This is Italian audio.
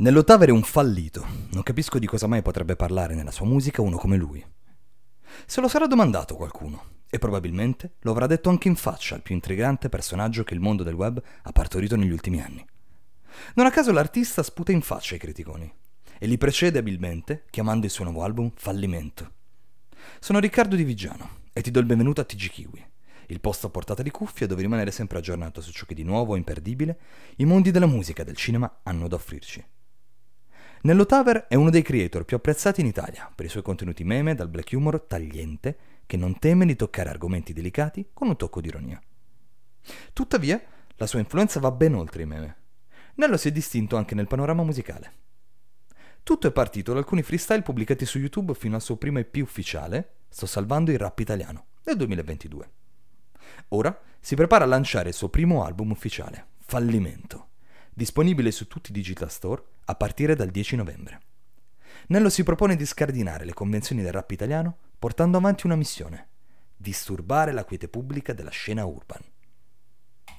Nell'Ottaver è un fallito. Non capisco di cosa mai potrebbe parlare nella sua musica uno come lui. Se lo sarà domandato qualcuno, e probabilmente lo avrà detto anche in faccia al più intrigante personaggio che il mondo del web ha partorito negli ultimi anni. Non a caso l'artista sputa in faccia ai criticoni e li precede abilmente chiamando il suo nuovo album Fallimento. Sono Riccardo Di Vigiano e ti do il benvenuto a TG Kiwi, il posto a portata di cuffia dove rimanere sempre aggiornato su ciò che di nuovo e imperdibile i mondi della musica e del cinema hanno da offrirci. Nello Taver è uno dei creator più apprezzati in Italia per i suoi contenuti meme dal black humor tagliente che non teme di toccare argomenti delicati con un tocco di ironia. Tuttavia, la sua influenza va ben oltre i meme. Nello si è distinto anche nel panorama musicale. Tutto è partito da alcuni freestyle pubblicati su YouTube fino al suo primo EP ufficiale, Sto salvando il rap italiano, nel 2022. Ora si prepara a lanciare il suo primo album ufficiale, Fallimento disponibile su tutti i digital store a partire dal 10 novembre. Nello si propone di scardinare le convenzioni del rap italiano portando avanti una missione, disturbare la quiete pubblica della scena urban.